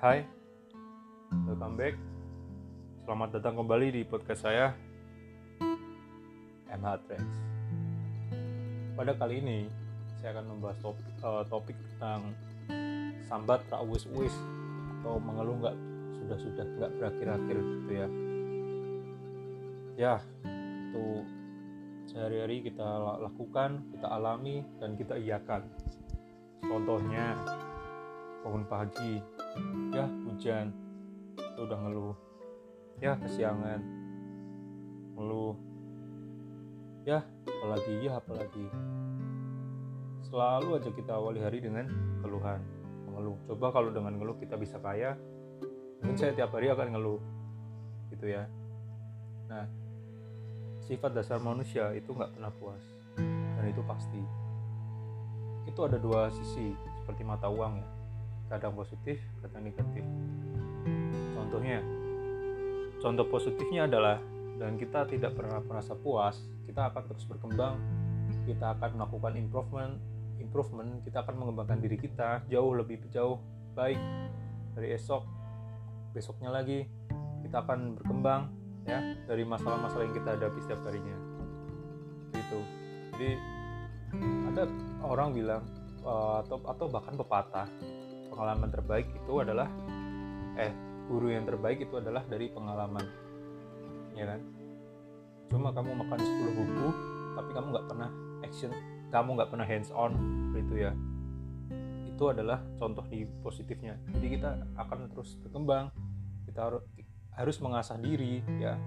Hai, welcome back. Selamat datang kembali di podcast saya, MH Trends. Pada kali ini, saya akan membahas topik, uh, topik tentang sambat tak uis-uis atau mengeluh nggak sudah-sudah nggak berakhir-akhir gitu ya. Ya, itu sehari-hari kita lakukan, kita alami, dan kita iakan. Contohnya, bangun pagi, ya hujan, itu udah ngeluh. Ya kesiangan, ngeluh. Ya, apalagi, ya apalagi. Selalu aja kita awali hari dengan keluhan, mengeluh. Coba kalau dengan ngeluh kita bisa kaya, mungkin saya tiap hari akan ngeluh, gitu ya. Nah, sifat dasar manusia itu nggak pernah puas, dan itu pasti. Itu ada dua sisi, seperti mata uang ya kadang positif kadang negatif. Contohnya contoh positifnya adalah dan kita tidak pernah merasa puas kita akan terus berkembang kita akan melakukan improvement improvement kita akan mengembangkan diri kita jauh lebih jauh baik dari esok besoknya lagi kita akan berkembang ya dari masalah-masalah yang kita hadapi setiap harinya. Gitu. Jadi ada orang bilang uh, atau atau bahkan pepatah pengalaman terbaik itu adalah eh guru yang terbaik itu adalah dari pengalaman ya kan? Cuma kamu makan 10 buku tapi kamu nggak pernah action kamu nggak pernah hands on itu ya. Itu adalah contoh di positifnya. Jadi kita akan terus berkembang kita harus mengasah diri ya.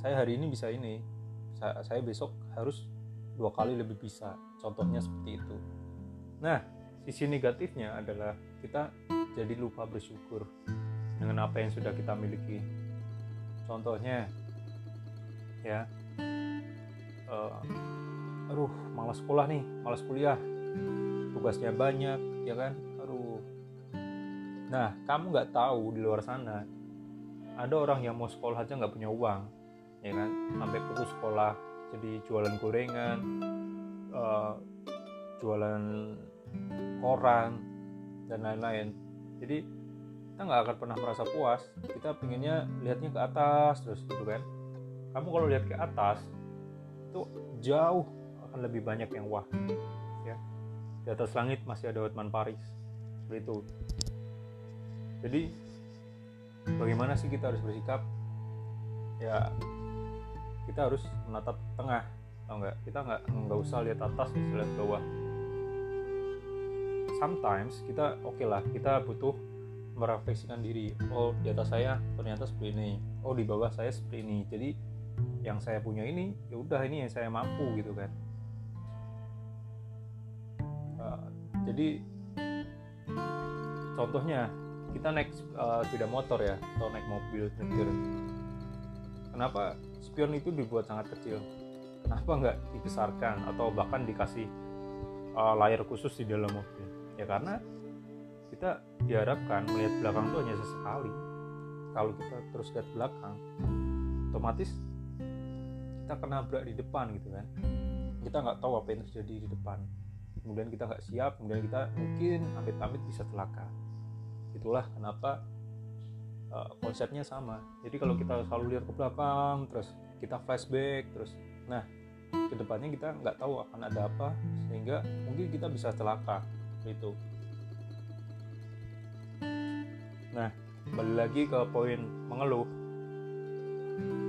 Saya hari ini bisa ini saya besok harus dua kali lebih bisa. Contohnya seperti itu. Nah sisi negatifnya adalah kita jadi lupa bersyukur dengan apa yang sudah kita miliki. Contohnya ya uh, aduh malas sekolah nih malas kuliah tugasnya banyak ya kan? Aduh. Nah kamu nggak tahu di luar sana ada orang yang mau sekolah aja nggak punya uang ya kan? Sampai putus sekolah jadi jualan gorengan uh, jualan koran dan lain-lain. Jadi kita nggak akan pernah merasa puas. Kita pengennya lihatnya ke atas terus gitu kan. Kamu kalau lihat ke atas itu jauh akan lebih banyak yang wah ya. Di atas langit masih ada Hotman Paris begitu jadi bagaimana sih kita harus bersikap? Ya kita harus menatap tengah tau nggak? Kita nggak nggak usah lihat atas lihat bawah sometimes kita oke okay lah kita butuh merefleksikan diri. Oh di atas saya ternyata seperti ini. Oh di bawah saya seperti ini. Jadi yang saya punya ini ya udah ini yang saya mampu gitu kan. Uh, jadi contohnya kita naik uh, motor ya atau naik mobil nyetir kenapa spion itu dibuat sangat kecil? Kenapa nggak dibesarkan atau bahkan dikasih uh, layar khusus di dalam mobil ya karena kita diharapkan melihat belakang itu hanya sesekali. Kalau kita terus lihat belakang otomatis kita kena berak di depan gitu kan. Kita nggak tahu apa yang terjadi di depan. Kemudian kita nggak siap kemudian kita mungkin amit-amit bisa celaka. Itulah kenapa uh, konsepnya sama. Jadi kalau kita selalu lihat ke belakang terus kita flashback terus nah ke depannya kita nggak tahu akan ada apa sehingga mungkin kita bisa celaka itu. Nah balik lagi ke poin mengeluh.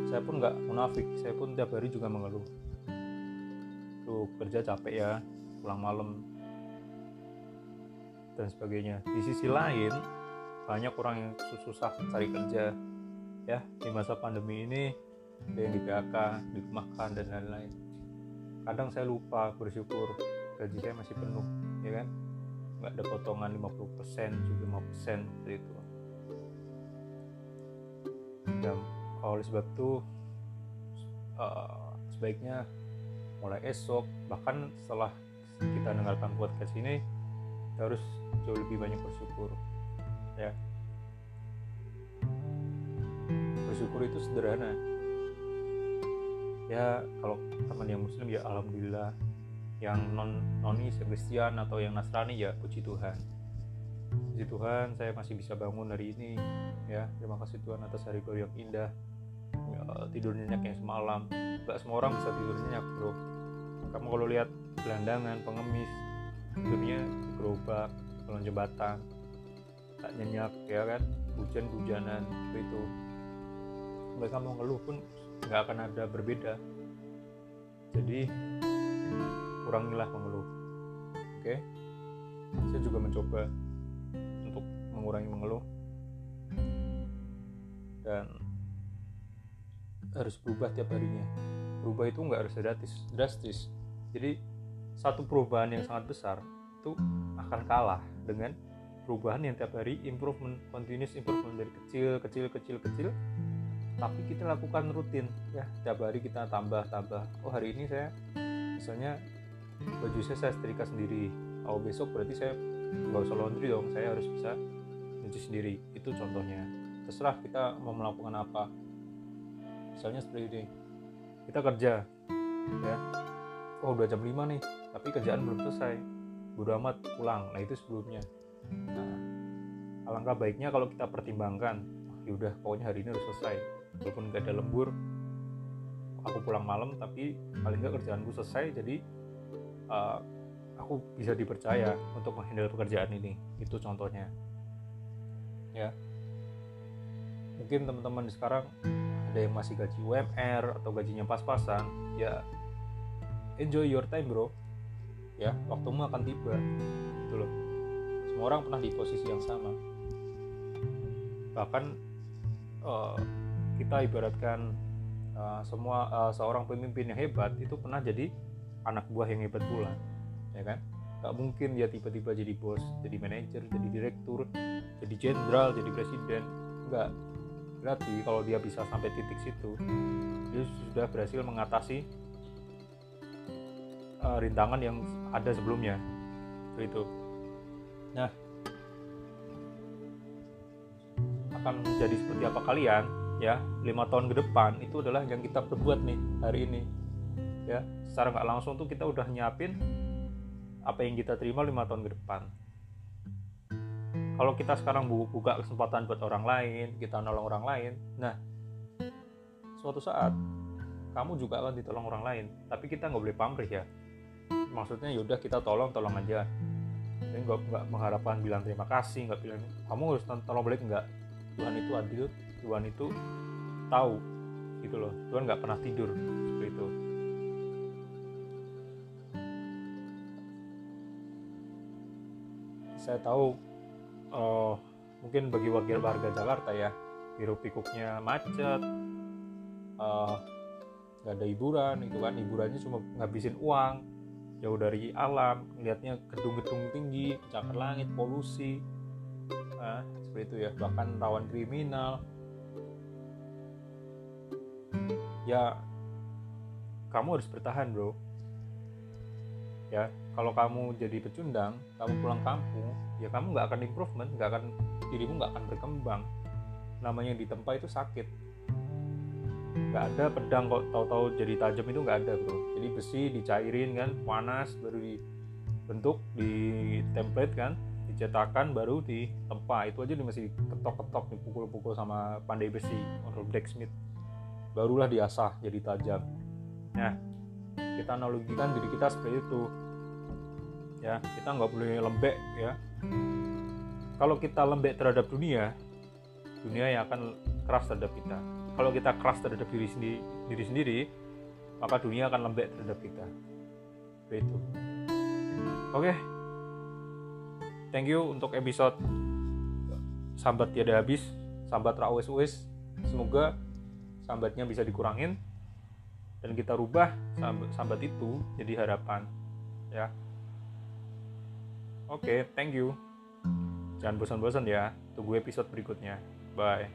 Saya pun nggak munafik saya pun tiap hari juga mengeluh. Tuh kerja capek ya pulang malam dan sebagainya. Di sisi lain banyak orang yang susah cari kerja ya. Di masa pandemi ini ada yang di PHK, dan lain-lain. Kadang saya lupa bersyukur gaji saya masih penuh ya kan nggak ada potongan 50% juga 5% seperti itu. Dan oleh sebab itu uh, sebaiknya mulai esok. Bahkan setelah kita dengarkan podcast ini kita harus jauh lebih banyak bersyukur ya. Bersyukur itu sederhana. Ya kalau teman yang muslim ya alhamdulillah yang non nonis Kristen atau yang Nasrani ya puji Tuhan. Puji Tuhan saya masih bisa bangun hari ini ya. Terima kasih Tuhan atas hari baru yang indah. Ya, tidur nyenyak yang semalam. Gak semua orang bisa tidur nyenyak bro. Kamu kalau lihat gelandangan pengemis tidurnya di gerobak kolong jembatan tak nyenyak ya kan? Hujan-hujanan seperti itu. Mereka mau ngeluh pun nggak akan ada berbeda. Jadi kurangilah mengeluh. Oke? Saya juga mencoba untuk mengurangi mengeluh. Dan harus berubah tiap harinya. Berubah itu nggak harus drastis drastis. Jadi satu perubahan yang sangat besar itu akan kalah dengan perubahan yang tiap hari improvement continuous improvement dari kecil kecil kecil kecil. Tapi kita lakukan rutin ya. Tiap hari kita tambah tambah. Oh hari ini saya misalnya baju saya saya setrika sendiri. Oh besok berarti saya nggak usah laundry dong saya harus bisa nyuci sendiri. Itu contohnya. Terserah kita mau melakukan apa. Misalnya seperti ini. Kita kerja ya. Oh udah jam 5 nih tapi kerjaan belum selesai. Bodo amat pulang. Nah itu sebelumnya. Nah alangkah baiknya kalau kita pertimbangkan ya udah pokoknya hari ini harus selesai. Walaupun gak ada lembur aku pulang malam tapi paling nggak kerjaanku selesai jadi uh, aku bisa dipercaya untuk menghandle pekerjaan ini itu contohnya. Ya. Mungkin teman-teman sekarang ada yang masih gaji UMR atau gajinya pas-pasan ya enjoy your time bro. Ya waktumu akan tiba. Itu loh. Semua orang pernah di posisi yang sama. Bahkan uh, kita ibaratkan uh, semua uh, seorang pemimpin yang hebat itu pernah jadi anak buah yang hebat pula ya kan? Gak mungkin dia tiba-tiba jadi bos jadi manajer jadi direktur jadi jenderal jadi presiden. Enggak. berarti kalau dia bisa sampai titik situ dia sudah berhasil mengatasi uh, rintangan yang ada sebelumnya. Itu. Nah. Akan menjadi seperti apa kalian ya lima tahun ke depan itu adalah yang kita perbuat nih hari ini ya secara nggak langsung tuh kita udah nyiapin apa yang kita terima lima tahun ke depan. Kalau kita sekarang buka kesempatan buat orang lain kita nolong orang lain nah suatu saat kamu juga akan ditolong orang lain tapi kita nggak boleh pamrih ya. Maksudnya yaudah kita tolong tolong aja. Jadi nggak nggak mengharapkan bilang terima kasih nggak bilang kamu harus tolong balik nggak? Tuhan itu adil Tuhan itu tahu gitu loh. Tuhan nggak pernah tidur seperti itu saya tahu uh, mungkin bagi wakil warga Jakarta ya hiruk pikuknya macet uh, nggak ada hiburan itu kan. Hiburannya cuma ngabisin uang jauh dari alam lihatnya gedung-gedung tinggi pencakar langit polusi uh, seperti itu ya. Bahkan rawan kriminal. Ya kamu harus bertahan bro ya kalau kamu jadi pecundang kamu pulang kampung ya kamu nggak akan improvement nggak akan dirimu nggak akan berkembang. Namanya yang ditempa itu sakit. Nggak ada pedang kok tahu-tahu jadi tajam itu nggak ada bro. Jadi besi dicairin kan panas baru dibentuk di template kan dicetakan baru ditempa. Itu aja masih ketok-ketok dipukul-pukul sama pandai besi atau blacksmith barulah diasah jadi tajam. Nah kita analogikan diri kita seperti itu. Ya kita nggak boleh lembek ya. Kalau kita lembek terhadap dunia dunia yang akan keras terhadap kita. Kalau kita keras terhadap diri sendiri diri sendiri maka dunia akan lembek terhadap kita. Itu. Oke. Okay. thank you untuk episode sambat tiada habis sambat rawes wes semoga sambatnya bisa dikurangin dan kita rubah sambat, itu jadi harapan ya. Oke okay, thank you. Jangan bosan-bosan ya. Tunggu episode berikutnya. Bye